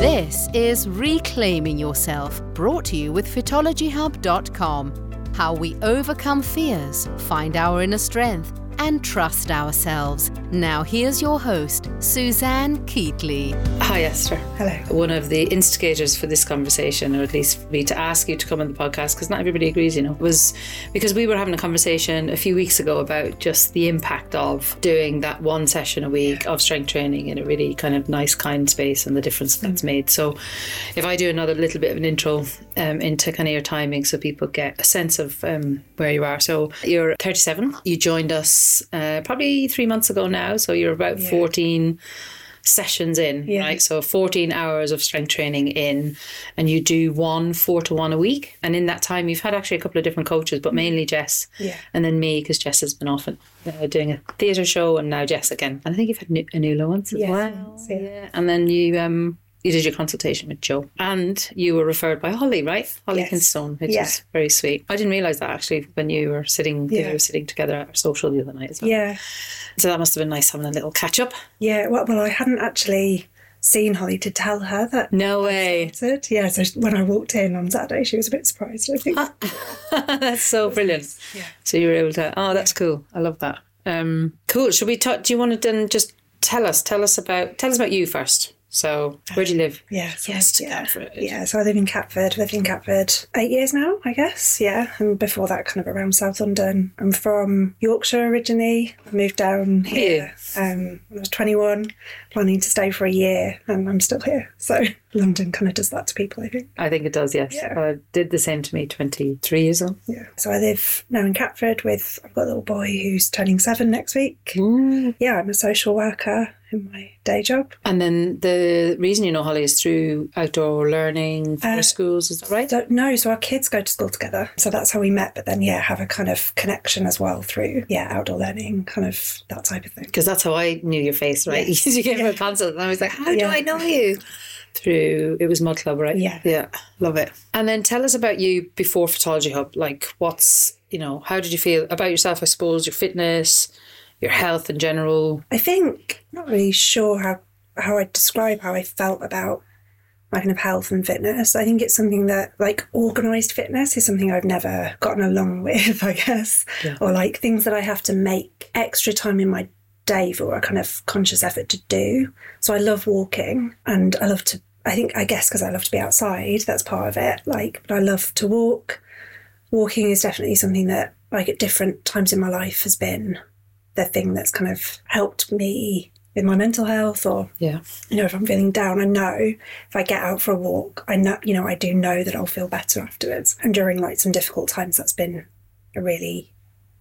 This is Reclaiming Yourself, brought to you with Fitologyhub.com. How we overcome fears, find our inner strength, and trust ourselves. Now, here's your host, Suzanne Keatley. Hi, Esther. Hello. One of the instigators for this conversation, or at least for me to ask you to come on the podcast, because not everybody agrees, you know, was because we were having a conversation a few weeks ago about just the impact of doing that one session a week of strength training in a really kind of nice, kind space and the difference that's made. So, if I do another little bit of an intro um, into kind of your timing so people get a sense of um, where you are. So, you're 37, you joined us uh, probably three months ago now. So, you're about 14 sessions in, Yeah. right? So 14 hours of strength training in, and you do one four to one a week. And in that time, you've had actually a couple of different coaches, but mainly Jess, Yeah. and then me because Jess has been off and, uh, doing a theatre show, and now Jess again. And I think you've had Nu- Anula once as Yes, well. yeah. Yeah, and then you um. You did your consultation with Joe, and you were referred by Holly, right? Holly Yes. Kinstone, which Yeah. is very sweet. I didn't realize that actually when you were sitting, you Yeah. were sitting together at our social the other night as well. Yeah. So that must have been nice having a little catch up. Yeah. Well, well, I hadn't actually seen Holly to tell her that. No way. started. Yeah. So when I walked in on Saturday, she was a bit surprised. I think. that's so brilliant. Yeah. So you were able to. Oh, that's cool. I love that. Um, cool. Should we talk? Do you want to then just tell us? Tell us about. Tell us about you first. So where do you live? Yeah. So, Yes, yeah. Catford. Yeah. So I live in Catford. Lived in Catford eight years now, I guess. Yeah. And before that, kind of around South London. I'm from Yorkshire originally. I moved down here um, when I was 21, planning to stay for a year, and I'm still here. So London kind of does that to people, I think. I think it does. Yes. Yeah. Uh, did the same to me. Twenty three years old. Yeah. So I live now in Catford with I've got a little boy who's turning seven next week. Yeah, I'm a social worker in my day job. And then the reason you know Holly is through outdoor learning for Uh, schools. Is that right? So no, so our kids go to school together. So that's how we met. But then yeah, have a kind of connection as well through yeah outdoor learning, kind of that type of thing. Because that's how I knew your face, right? Yes. you gave me a Yeah. consult, and I was like, "How do I know you?" Through it was Mud Club, right? Yeah. yeah, love it. And then tell us about you before Fitology Hub. Like, what's you know, how did you feel about yourself? I suppose your fitness, your health in general. I think I'm not really sure how how I'd describe how I felt about my kind of health and fitness. I think it's something that like organized fitness is something I've never gotten along with, I guess. Yeah. Or like things that I have to make extra time in my day for a kind of conscious effort to do. So I love walking and I love to I think I guess because I love to be outside, that's part of it. Like but I love to walk. Walking is definitely something that like at different times in my life has been the thing that's kind of helped me with my mental health or Yeah, you know if i'm feeling down i know if i get out for a walk i know you know i do know that i'll feel better afterwards and during like some difficult times that's been a really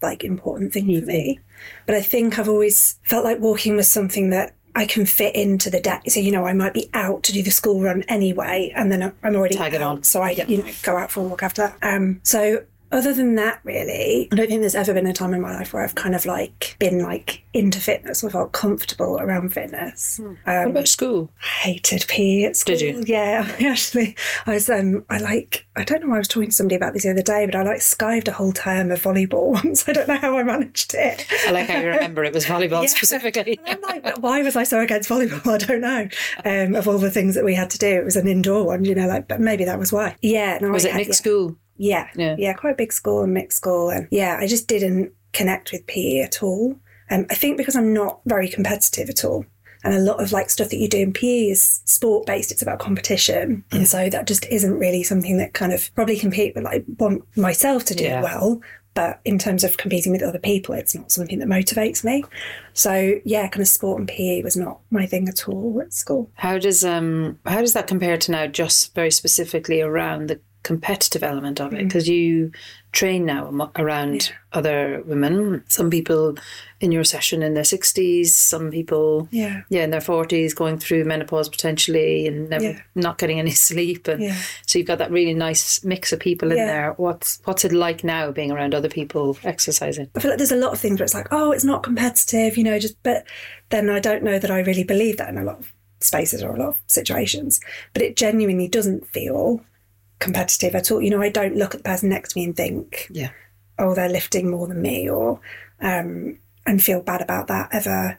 like important thing for me but i think i've always felt like walking was something that I can fit into the day. So, you know, I might be out to do the school run anyway, and then I'm already Tag it out, on. So I, you know, go out for a walk after that. Um, so other than that, really, I don't think there's ever been a time in my life where I've kind of like been like into fitness or felt comfortable around fitness. what Um, about school? I hated PE at school. Did you? Yeah, actually, I was, um, I like, I don't know, I was talking to somebody about this the other day, but I like skived a whole term of volleyball once. I don't know how I managed it. I like how you remember it was volleyball Yeah. specifically. I'm like, why was I so against volleyball? I don't know. Um, of all the things that we had to do, it was an indoor one, you know, like, but maybe that was why. Yeah. No, Was I it had- mixed yeah. school? Yeah. Yeah. Yeah. Quite a big school and mixed school. And yeah, I just didn't connect with PE at all. Um, I think because I'm not very competitive at all. And a lot of like stuff that you do in PE is sport based, it's about competition. And so that just isn't really something that kind of probably compete with like want myself to do Yeah. well. But in terms of competing with other people, it's not something that motivates me. So yeah, kind of sport and PE was not my thing at all at school. How does um how does that compare to now? Just very specifically around the competitive element of it, Mm. because you train now around other women. Some people in your session in their sixties, some people Yeah. yeah in their forties, going through menopause potentially, and never Yeah. not getting any sleep, and Yeah. so you've got that really nice mix of people in Yeah. there. What's what's it like now being around other people exercising? I feel like there's a lot of things where it's like, oh, it's not competitive, you know, just, but then I don't know that I really believe that in a lot of spaces or a lot of situations. But it genuinely doesn't feel competitive at all. You know, I don't look at the person next to me and think, Yeah. oh, they're lifting more than me or, um, and feel bad about that ever.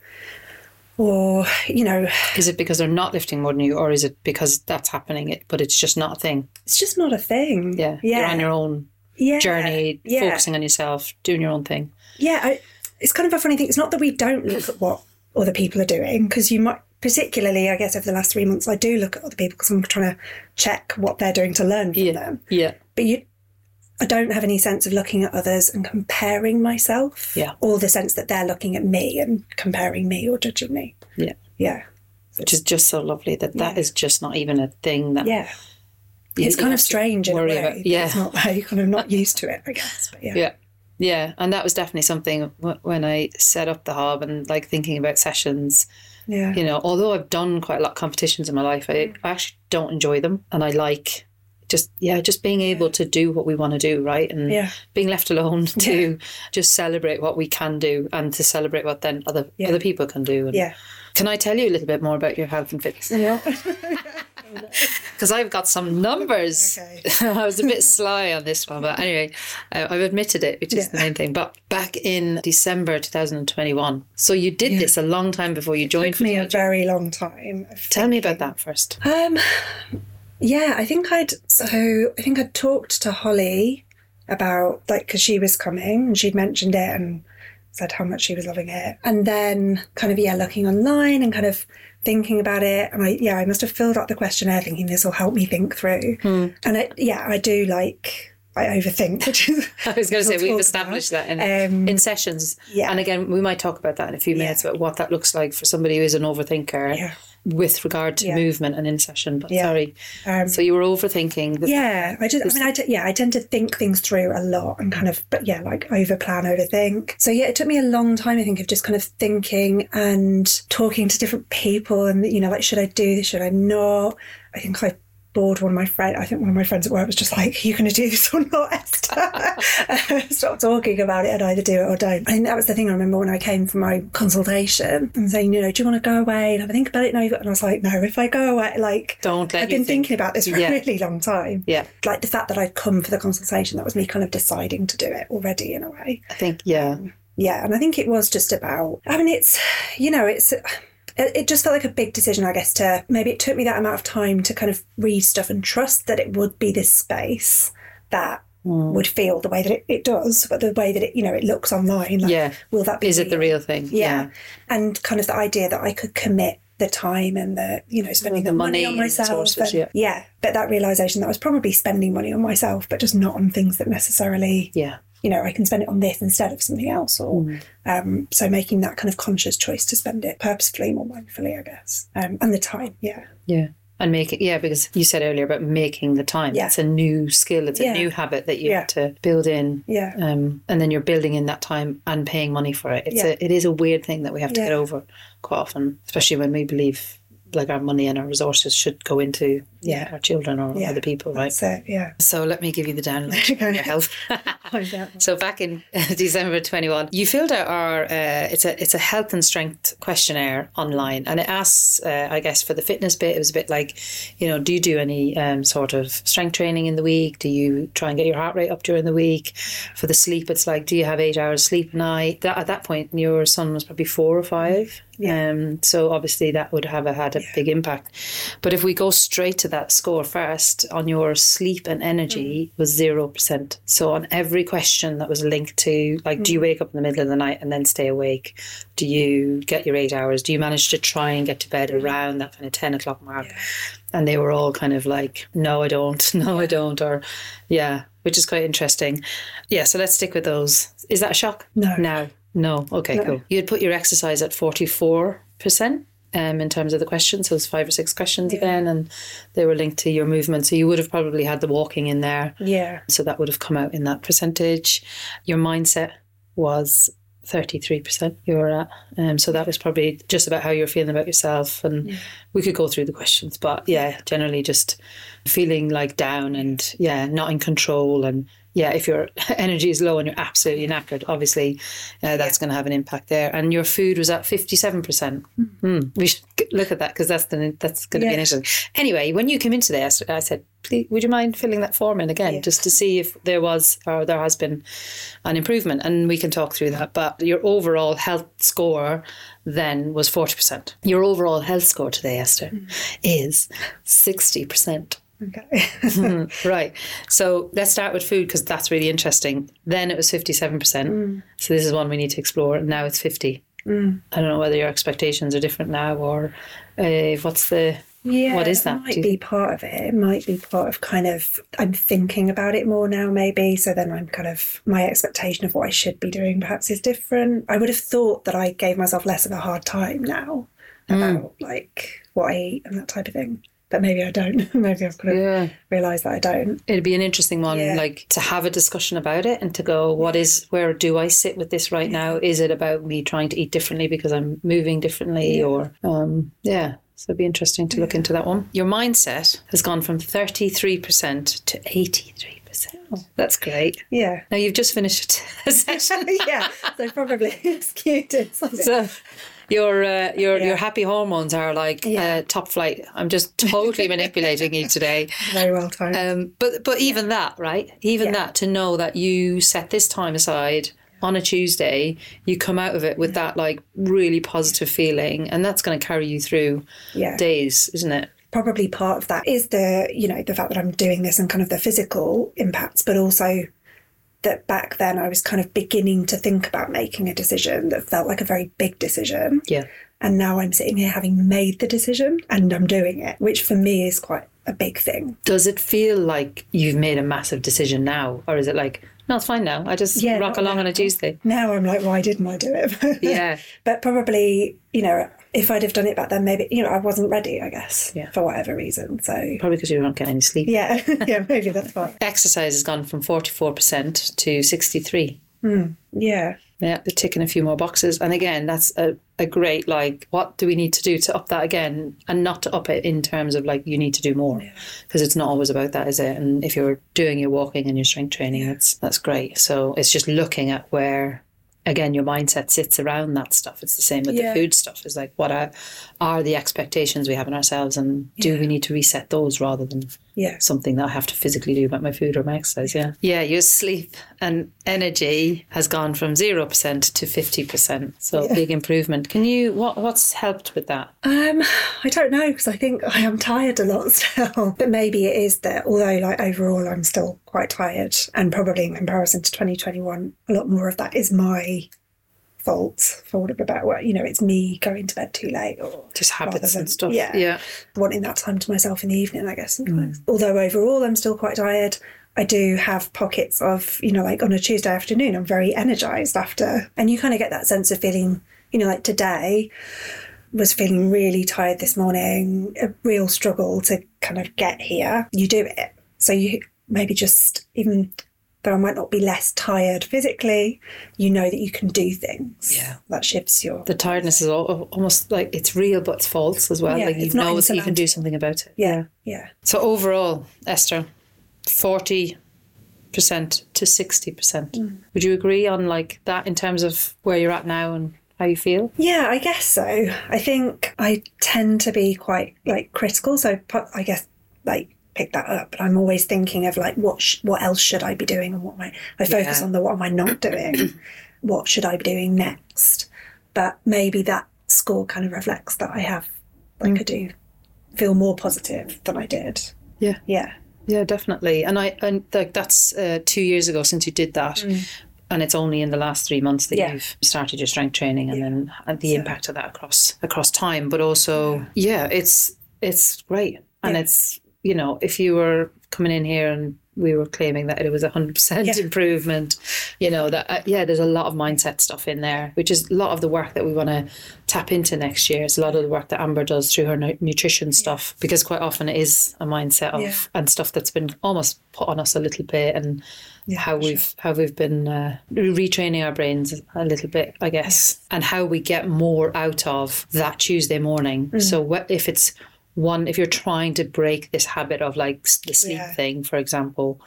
or you know, Is it because they're not lifting more than you, or is it because that's happening, it- but it's just not a thing? it's just not a thing. Yeah, yeah, you're on your own yeah, journey, yeah. focusing on yourself, doing your own thing. Yeah, I, it's kind of a funny thing. It's not that we don't look at what other people are doing because you might, particularly, I guess, over the last three months, I do look at other people because I'm trying to check what they're doing to learn from Yeah, them. yeah, But you, I don't have any sense of looking at others and comparing myself. Yeah. Or the sense that they're looking at me and comparing me or judging me. yeah. Yeah. Which is just so lovely that that Yeah. is just not even a thing that Yeah. you- it's kind of strange in a way. about. Yeah, It's not you're kind of not used to it, I guess. But yeah. Yeah. Yeah. And that was definitely something wh- when I set up the hub and like thinking about sessions, Yeah. you know, although I've done quite a lot of competitions in my life, I, mm. I actually don't enjoy them. And I like just, yeah, just being able to do what we want to do, right? And Yeah. being left alone to just celebrate what we can do and to celebrate what then other Yeah. other people can do. And Yeah. Can I tell you a little bit more about your health and fitness? Yeah. Because I've got some numbers. Okay. I was a bit sly on this one, but anyway, uh, I've admitted it, which is the main thing. But back in December 2021, so you did this a long time before you joined took me a very long time. Tell me about that first. Um, yeah, I think I'd so I think I'd talked to Holly about like because she was coming and she'd mentioned it and said how much she was loving it, and then kind of yeah, looking online and kind of thinking about it, and I yeah, I must have filled out the questionnaire thinking this will help me think through, Hmm. and I, yeah, I do like I overthink, which is I was going to say we've established about. that in, Um, in sessions, yeah. and again we might talk about that in a few minutes Yeah. about what that looks like for somebody who is an overthinker Yeah. With regard to Yeah. movement and in session. But Yeah. sorry, Um, so you were overthinking. Yeah, I just, I mean, I t- yeah, I tend to think things through a lot and kind of, but yeah, like over plan, overthink. So yeah, it took me a long time, I think, of just kind of thinking and talking to different people and, you know, like, should I do this? Should I not? I think I bored one of my friends. I think one of my friends at work was just like, are you going to do this or not, Esther? Stop talking about it and either do it or don't. I think that was the thing I remember when I came for my consultation and saying, you know, do you want to go away and have a think about it? No, and I was like, no, if I go away, like, Don't I've been think. thinking about this for Yeah. a really long time Yeah, like the fact that I'd come for the consultation, that was me kind of deciding to do it already in a way. I think yeah, Yeah. And I think it was just about, I mean, it's, you know, it's, it it just felt like a big decision, I guess, to maybe it took me that amount of time to kind of read stuff and trust that it would be this space that hmm. would feel the way that it, it does, but the way that it, you know, it looks online. Like, Yeah. Will that be is it the real thing? yeah. And kind of the idea that I could commit the time and the, you know, spending the the, money, money on myself. resources, and- yeah. But that realization that I was probably spending money on myself, but just not on things that necessarily, yeah. You know, I can spend it on this instead of something else. Or Mm. um, so making that kind of conscious choice to spend it purposefully, more mindfully, I guess. Um, and the time, yeah. Yeah. And make it, yeah, because you said earlier about making the time. Yeah. It's a new skill, it's a new habit that you Yeah. have to build in. Yeah. Um, and then you're building in that time and paying money for it. It's Yeah. a, it is a weird thing that we have to Yeah. get over quite often, especially when we believe like our money and our resources should go into yeah, Yeah. our children or Yeah. other people, right? So, yeah. So let me give you the download on your health. So back in December 21, you filled out our uh, it's a it's a health and strength questionnaire online, and it asks, uh, I guess, for the fitness bit, it was a bit like, you know, do you do any um, sort of strength training in the week? Do you try and get your heart rate up during the week? For the sleep, it's like, do you have eight hours sleep a night? That, at that point, your son was probably four or five. Um, so obviously that would have had a big impact. But if we go straight to that score first, on your sleep and energy mm. was zero percent. So on every question that was linked to like, do you mm. wake up in the middle of the night and then stay awake? Do you get your eight hours? Do you manage to try and get to bed mm. around that kind of ten o'clock mark? And they were all kind of like, no, I don't, no, I don't, or yeah, which is quite interesting. Yeah, so let's stick with those. Is that a shock? No. No. No. Okay, cool. You had put your exercise at 44% um, in terms of the questions. So it was five or six questions again, and they were linked to your movement. So you would have probably had the walking in there. Yeah. So that would have come out in that percentage. Your mindset was 33% you were at. Um, so that was probably just about how you're feeling about yourself. And we could go through the questions, but yeah, generally just feeling like down and yeah, not in control. And yeah, if your energy is low and you're absolutely knackered, obviously uh, that's going to have an impact there. And your food was at 57%. Hmm. We should look at that because that's, the, that's going to be interesting. Anyway, when you came into this, I said, Please, would you mind filling that form in again, just to see if there was or there has been an improvement? And we can talk through that. But your overall health score then was 40%. Your overall health score today, Esther, is 60%. Okay. Right. So let's start with food because that's really interesting. Then it was 57%. So this is one we need to explore. And now it's 50. I don't know whether your expectations are different now or uh, what's the. Yeah, What is it that? Might you- be part of it. It might be part of kind of I'm thinking about it more now, maybe. So then I'm kind of my expectation of what I should be doing perhaps is different. I would have thought that I gave myself less of a hard time now Mm. about like what I eat and that type of thing. But maybe I don't. maybe I've got to Yeah. realised that I don't. It'd be an interesting one, Yeah. like to have a discussion about it and to go, what is, where do I sit with this right now? Is it about me trying to eat differently because I'm moving differently or, um, yeah. So it'd be interesting to look into that one. Your mindset has gone from 33% to 83%. That's great. Yeah. Now you've just finished a session. yeah. So probably skewed it. So your uh, your Yeah. your happy hormones are like Yeah. uh, top flight. I'm just totally manipulating you today. Very well timed. Um, but but even that, right? Even Yeah. that to know that you set this time aside on a Tuesday, you come out of it with that like really positive feeling, and that's going to carry you through yeah. days, isn't it? probably part of that is the you know the fact that I'm doing this and kind of the physical impacts, but also that back then I was kind of beginning to think about making a decision that felt like a very big decision. Yeah. And now I'm sitting here having made the decision and I'm doing it, which for me is quite a big thing. Does it feel like you've made a massive decision now, or is it like no, it's fine now? I just Yeah, rock along now. on a Tuesday. Now I'm like, why didn't I do it? Yeah. but probably, you know, if I'd have done it back then, maybe, you know, I wasn't ready, I guess, Yeah. for whatever reason. So, Probably because you weren't getting any sleep. yeah, yeah, maybe that's why. Exercise has gone from forty four percent to sixty three. Hmm, yeah. Yeah, they're ticking a few more boxes. And again, that's a, a great, like, what do we need to do to up that again? And not to up it in terms of like, you need to do more. Because it's not always about that, is it? And if you're doing your walking and your strength training, that's, that's great. So it's just looking at where, again, your mindset sits around that stuff. It's the same with Yeah. the food stuff. It's like, what are, are the expectations we have in ourselves? And do Yeah. we need to reset those rather than Yeah. something that I have to physically do about my food or my exercise. Yeah. Yeah, your sleep and energy has gone from 0% to 50%. So big improvement. Can you, what what's helped with that? Um, I don't know because I think I am tired a lot still. But maybe it is that although like overall I'm still quite tired and probably in comparison to 2021, a lot more of that is my fault for want of a better word. You know, it's me going to bed too late or Just habits than- and stuff. Yeah. Yeah. wanting that time to myself in the evening, I guess. Sometimes. Although overall I'm still quite tired. I do have pockets of, you know, like on a Tuesday afternoon, I'm very energized after. And you kind of get that sense of feeling, you know, like today was feeling really tired this morning, a real struggle to kind of get here. You do it. So you maybe just, even though I might not be less tired physically, you know that you can do things. Yeah. That shifts your. The tiredness is al- almost like it's real, but it's false as well. Yeah, like you know that you can do something about it. yeah. Yeah. So overall, Esther, 40% to 60%. Mm. Would you agree on like that in terms of where you're at now and how you feel? Yeah, I guess so. I think I tend to be quite like critical, so I guess like pick that up. But I'm always thinking of like what sh- what else should I be doing, and what am I? Focus Yeah. on the what am I not doing, what should I be doing next. But maybe that score kind of reflects that I have like I do feel more positive than I did. Yeah. Yeah, Yeah, definitely. And I and like that's uh, two years ago since you did that, and it's only in the last three months that Yeah. you've started your strength training, and then and the impact of that across across time. But also, yeah, it's it's great, and Yeah. it's you know if you were coming in here and we were claiming that it was a hundred percent Yeah. improvement, you know that uh, yeah, there's a lot of mindset stuff in there, which is a lot of the work that we want to tap into next year. It's a lot of the work that Amber does through her nu- nutrition stuff, because quite often it is a mindset of Yeah. and stuff that's been almost put on us a little bit and Yeah, how we've how we've been uh, retraining our brains a little bit I guess and how we get more out of that Tuesday morning Mm. so what if it's one if you're trying to break this habit of like the sleep Yeah. thing for example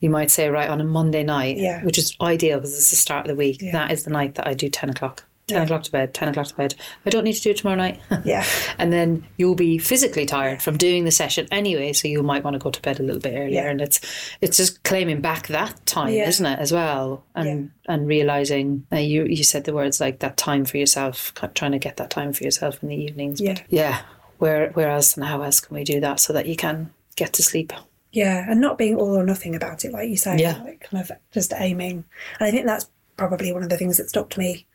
you might say right on a Monday night Yeah. which is ideal because it's the start of the week Yeah. that is the night that I do 10 o'clock 10 o'clock to bed, 10 o'clock to bed. I don't need to do it tomorrow night. Yeah. and then you'll be physically tired from doing the session anyway, so you might want to go to bed a little bit earlier. And it's it's just claiming back that time, isn't it, as well? And and realizing uh, you you said the words like that time for yourself, trying to get that time for yourself in the evenings. Yeah. Yeah. Where where else and how else can we do that so that you can get to sleep? Yeah, and not being all or nothing about it, like you say, Yeah. like kind of just aiming. And I think that's probably one of the things that stopped me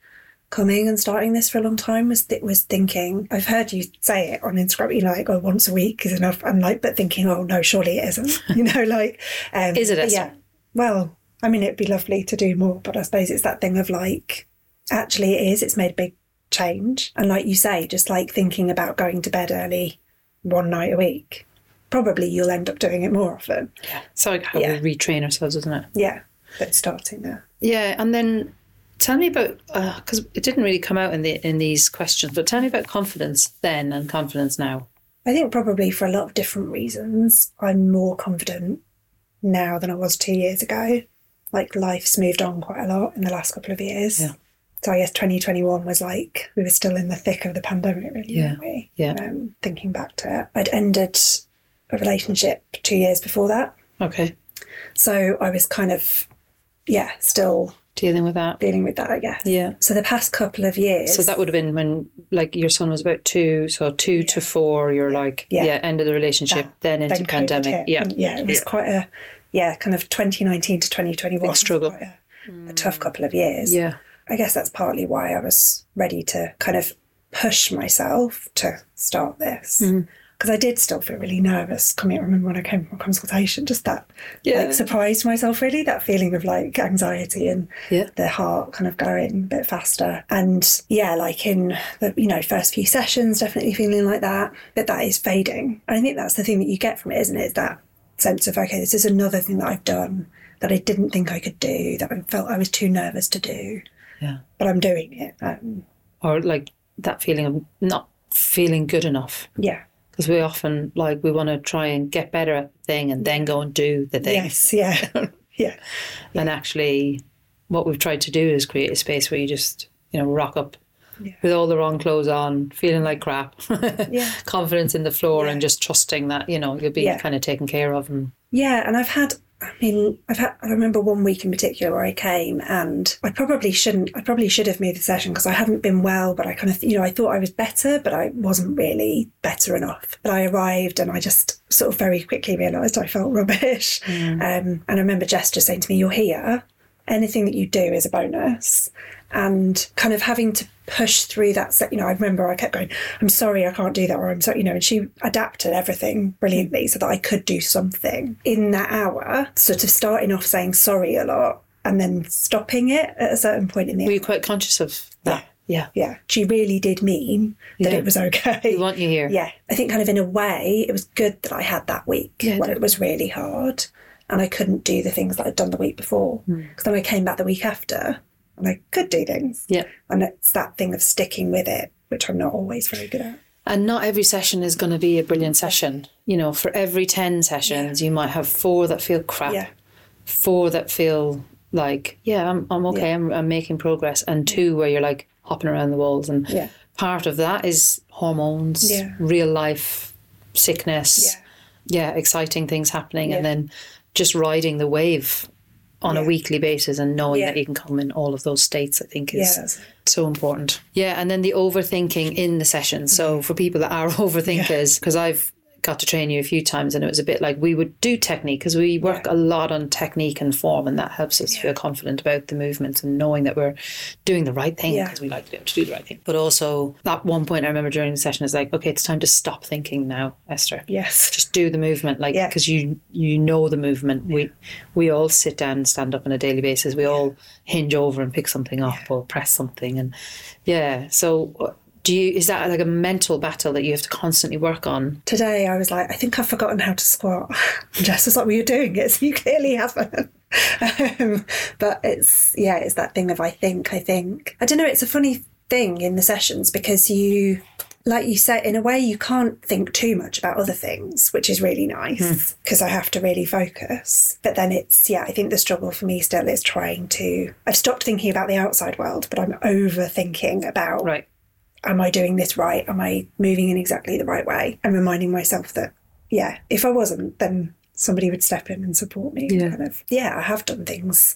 coming and starting this for a long time was th- was thinking. I've heard you say it on Instagram, you know, like oh, once a week is enough, I'm like, but thinking, oh no, surely it isn't. You know, like, um, Is it. Yeah. Well, I mean, it'd be lovely to do more, but I suppose it's that thing of like, actually, it is. It's made a big change, and like you say, just like thinking about going to bed early one night a week. Probably you'll end up doing it more often. It's like how Yeah. we retrain ourselves, isn't it? Yeah, but starting there. Yeah, and then tell me about uh, because it didn't really come out in the in these questions, but tell me about confidence then and confidence now. I think probably for a lot of different reasons, I'm more confident now than I was two years ago. Like life's moved on quite a lot in the last couple of years. Yeah. So I guess 2021 was like we were still in the thick of the pandemic, really, Yeah. we? Yeah. Um, thinking back to it, I'd ended a relationship two years before that, Okay, so I was kind of, yeah, still dealing with that. dealing with that, I guess. Yeah. So the past couple of years, So that would have been when like your son was about two, so two to four. You're like yeah, Yeah. end of the relationship, then into then pandemic. Yeah, And yeah, it was quite a yeah, kind of 2019 to 2021 was struggle. a, a tough couple of years. yeah, I guess that's partly why I was ready to kind of push myself to start this. Mm-hmm. Because I did still feel really nervous coming. I remember when I came from a consultation, just that Yeah. like surprised myself really, that feeling of like anxiety and Yeah. the heart kind of going a bit faster. And yeah, like in the you know first few sessions, definitely feeling like that. But that is fading. And I think that's the thing that you get from it, isn't it? That sense of okay, this is another thing that I've done that I didn't think I could do, that I felt I was too nervous to do, yeah. but I'm doing it. Um, Or like that feeling of not feeling good enough. yeah. Because we often like we want to try and get better at the thing and then go and do the thing. Yes. Yeah. yeah. And actually, what we've tried to do is create a space where you just, you know, rock up Yeah. with all the wrong clothes on, feeling like crap, Yeah. confidence in the floor, Yeah. and just trusting that, you know, you'll be kind of taken care of. And Yeah, and I've had. I mean, I've had. I remember one week in particular where I came, and I probably shouldn't. I probably should have made the session because I hadn't been well, but I kind of, you know, I thought I was better, but I wasn't really better enough. But I arrived, and I just sort of very quickly realised I felt rubbish. Um, and I remember Jess just saying to me, "You're here. Anything that you do is a bonus." And kind of having to push through that. set- You know, I remember I kept going, "I'm sorry, I can't do that," or "I'm sorry," you know. And she adapted everything brilliantly so that I could do something in that hour. Sort of starting off saying sorry a lot and then stopping it at a certain point in the were you quite conscious of that? Yeah. yeah, she really did mean that Yeah. it was okay. We want you here. Yeah, I think kind of in a way, it was good that I had that week Yeah, when it was really hard and I couldn't do the things that I'd done the week before. Hmm. Because then I came back the week after and I could do things. Yeah. And it's that thing of sticking with it, which I'm not always very good at. And not every session is going to be a brilliant session. You know, for every 10 sessions, you might have four that feel crap, Yeah. four that feel like, yeah, I'm, I'm okay, I'm, I'm making progress, and two where you're like hopping around the walls. And Yeah. part of that is hormones, Yeah. real life sickness, yeah, exciting things happening, and then just riding the wave on a weekly basis and knowing Yeah. that you can come in all of those states, I think is that's- so important. Yeah, and then the overthinking in the session. So mm-hmm. for people that are overthinkers, because I've got to train you a few times and it was a bit like we would do technique because we work a lot on technique and form and that helps us feel confident about the movements and knowing that we're doing the right thing Yeah. because we like to be able to do the right thing. But also at one point I remember during the session is like, okay, it's time to stop thinking now, Esther. Yes. just do the movement like Yeah. because you you know the movement. We we all sit down and stand up on a daily basis. We all hinge over and pick something up or press something and yeah. So uh, do you is that like a mental battle that you have to constantly work on Today I was like, I think I've forgotten how to squat. And Jess was like, well, you're doing it, so you clearly haven't. um, but it's, yeah, it's that thing of I think, I think. I don't know, it's a funny thing in the sessions because you, like you said, in a way, you can't think too much about other things, which is really nice because I have to really focus. But then it's, yeah, I think the struggle for me still is trying to, I've stopped thinking about the outside world, but I'm overthinking about, Right. Am I doing this right? Am I moving in exactly the right way? And reminding myself that, yeah, if I wasn't, then somebody would step in and support me. Yeah. Kind of, yeah, I have done things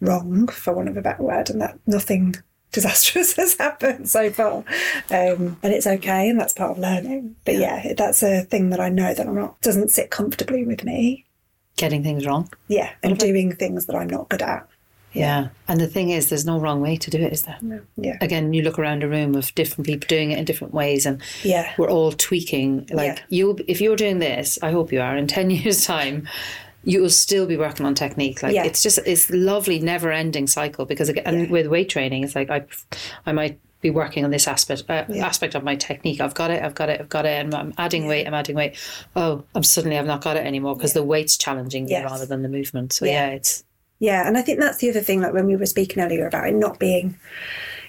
wrong, for want of a better word, and that nothing disastrous has happened so far. Um, and it's okay, and that's part of learning. But yeah. that's a thing that I know that I'm not, doesn't sit comfortably with me. Getting things wrong. Yeah, and doing things that I'm not good at. Yeah. And the thing is, there's no wrong way to do it, is there? No. Yeah. Again, you look around a room of different people doing it in different ways, and Yeah. we're all tweaking. Like Yeah. you, if you're doing this, I hope you are. In ten years' time, you will still be working on technique. Like Yeah. it's just it's lovely, never-ending cycle. Because again, and with weight training, it's like I, I might be working on this aspect uh, Yeah. aspect of my technique. I've got it. I've got it. I've got it. And I'm adding weight. I'm adding weight. Oh, I'm suddenly I've not got it anymore because the weight's challenging me Yes. rather than the movement. So Yeah. yeah, it's Yeah, and I think that's the other thing, like when we were speaking earlier about it not being,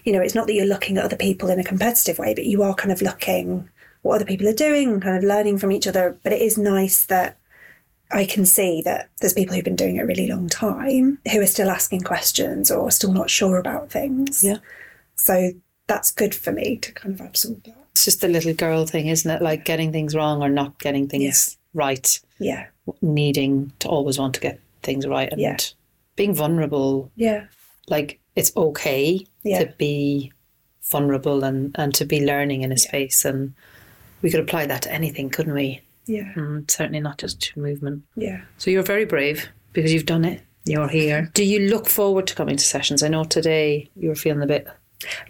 you know, it's not that you're looking at other people in a competitive way, but you are kind of looking what other people are doing, kind of learning from each other. But it is nice that I can see that there's people who've been doing it a really long time who are still asking questions or still not sure about things. Yeah. So that's good for me to kind of absorb that. it's just the little girl thing, isn't it? Like getting things wrong or not getting things right, Yeah. needing to always want to get things right, and Yeah. Being vulnerable. Yeah. Like it's okay Yeah. to be vulnerable and and to be learning in a space, and we could apply that to anything, couldn't we? Yeah. Mm, certainly not just to movement. Yeah. So you're very brave because you've done it. You're here. Do you look forward to coming to sessions? I know today you were feeling a bit.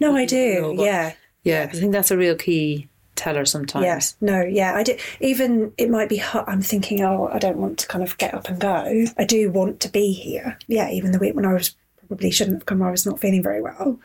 No, I do. No, but- yeah. Yeah, I think that's a real key teller sometimes. Yeah, no, yeah, I do. Even it might be hot. I'm thinking, oh, I don't want to kind of get up and go. I do want to be here. Yeah, even the week when I was probably shouldn't have come, I was not feeling very well.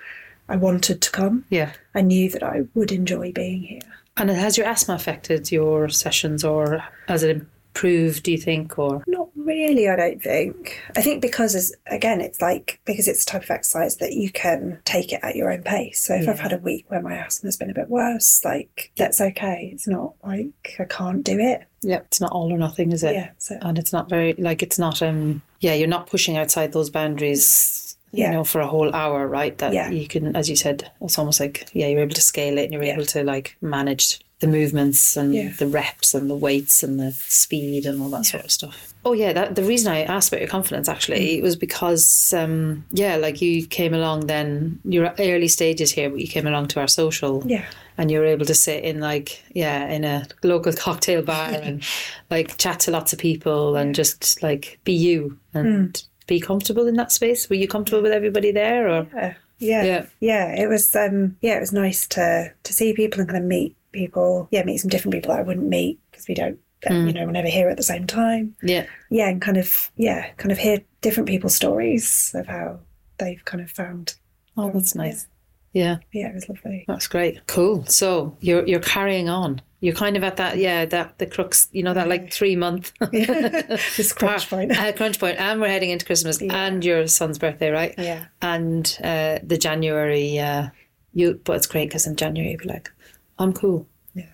I wanted to come. Yeah. I knew that I would enjoy being here. And has your asthma affected your sessions or has it improved, do you think? Or Not really, I don't think. I think because, as, again, it's like because it's a type of exercise that you can take it at your own pace. So if I've had a week where my asthma's been a bit worse, like that's okay. It's not like I can't do it. yeah, it's not all or nothing, is it? Yeah, so And it's not very like it's not um yeah, you're not pushing outside those boundaries Yeah. you know, for a whole hour, right? That Yeah. you can as you said, it's almost like yeah, you're able to scale it and you're Yeah. able to like manage the movements and Yeah. the reps and the weights and the speed and all that sort of stuff. Oh yeah, that the reason I asked about your confidence Mm. actually was because um yeah, like you came along then your early stages here, but you came along to our social yeah. and you were able to sit in like yeah in a local cocktail bar and like chat to lots of people and just like be you and be comfortable in that space were you comfortable with everybody there or Yeah, yeah, Yeah. yeah. It was, um, yeah, it was nice to to see people and kind of meet people. Yeah, meet some different people that I wouldn't meet because we don't, uh, you know, we're never here at the same time. yeah Yeah, and kind of, yeah, kind of hear different people's stories of how they've kind of found. oh that's nice yeah Yeah, it was lovely. that's great cool so you're you're carrying on you're kind of at that yeah that the crux you know that like three month This crunch point. uh, crunch point and we're heading into christmas and your son's birthday right Yeah. and uh, the January, uh, you. But it's great because in January you'll be like, I'm cool. Yeah.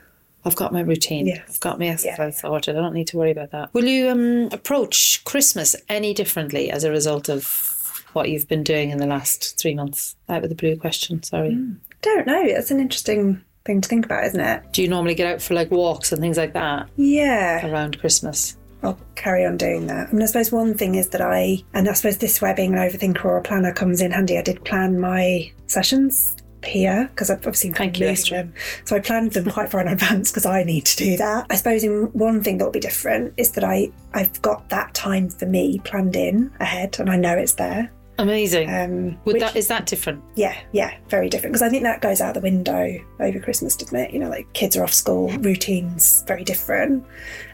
I've got my routine. Yes. I've got my exercise Yeah. sorted. I don't need to worry about that. Will you um, approach Christmas any differently as a result of what you've been doing in the last three months? Out with the blue question. Sorry. Don't know. It's an interesting thing to think about, isn't it? Do you normally get out for like walks and things like that Yeah. around Christmas? I'll carry on doing that. I mean, I suppose one thing is that I, and I suppose this is where being an overthinker or a planner comes in handy. I did plan my sessions here because I've obviously Thank you, moved them. So I planned them quite far in advance because I need to do that. I suppose in one thing that will be different is that I I've got that time for me planned in ahead, and I know it's there. Amazing. Um, Would which- that is that different? yeah, yeah, very different. Because I think that goes out the window over Christmas, doesn't it? You know, like kids are off school, routines very different,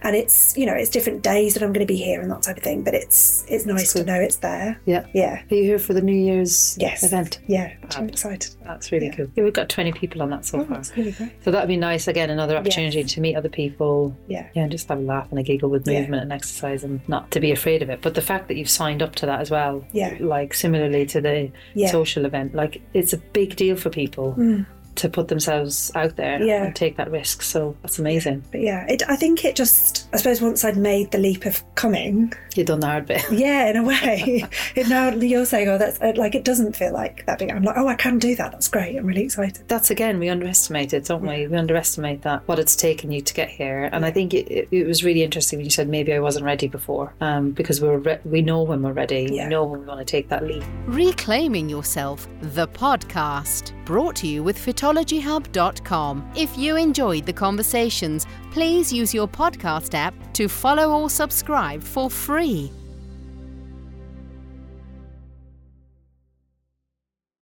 and it's you know it's different days that I'm going to be here and that type of thing. But it's it's nice to know it's there. Yeah. Yeah, Are you here for the New Year's Yes. event? yeah. I'm excited. That's really Yeah. cool. Yeah, we've got 20 people on that so Oh, far. that's really great. So that'd be nice. Again, another opportunity to meet other people. Yeah. Yeah, and just have a laugh and a giggle with Yeah. movement and exercise and not to be afraid of it. But the fact that you've signed up to that as well, Yeah. like similarly to the Yeah. social event, like it's a big deal for people Mm. to put themselves out there Yeah. and take that risk. So that's amazing. But yeah, it, I think it just, I suppose once I'd made the leap of coming, You've done the hard bit. yeah, in a way, it now you're saying, oh, that's uh, like, it doesn't feel like that big. I'm like, oh, I can do that. That's great. I'm really excited. That's again, we underestimate it, don't we? We underestimate that what it's taken you to get here. And I think it, it, it was really interesting when you said maybe I wasn't ready before, um, because we're re- we know when we're ready. Yeah. We know when we want to take that leap. Reclaiming Yourself, the podcast, brought to you with fitologyhub.com. If you enjoyed the conversations, please use your podcast app to follow or subscribe for free.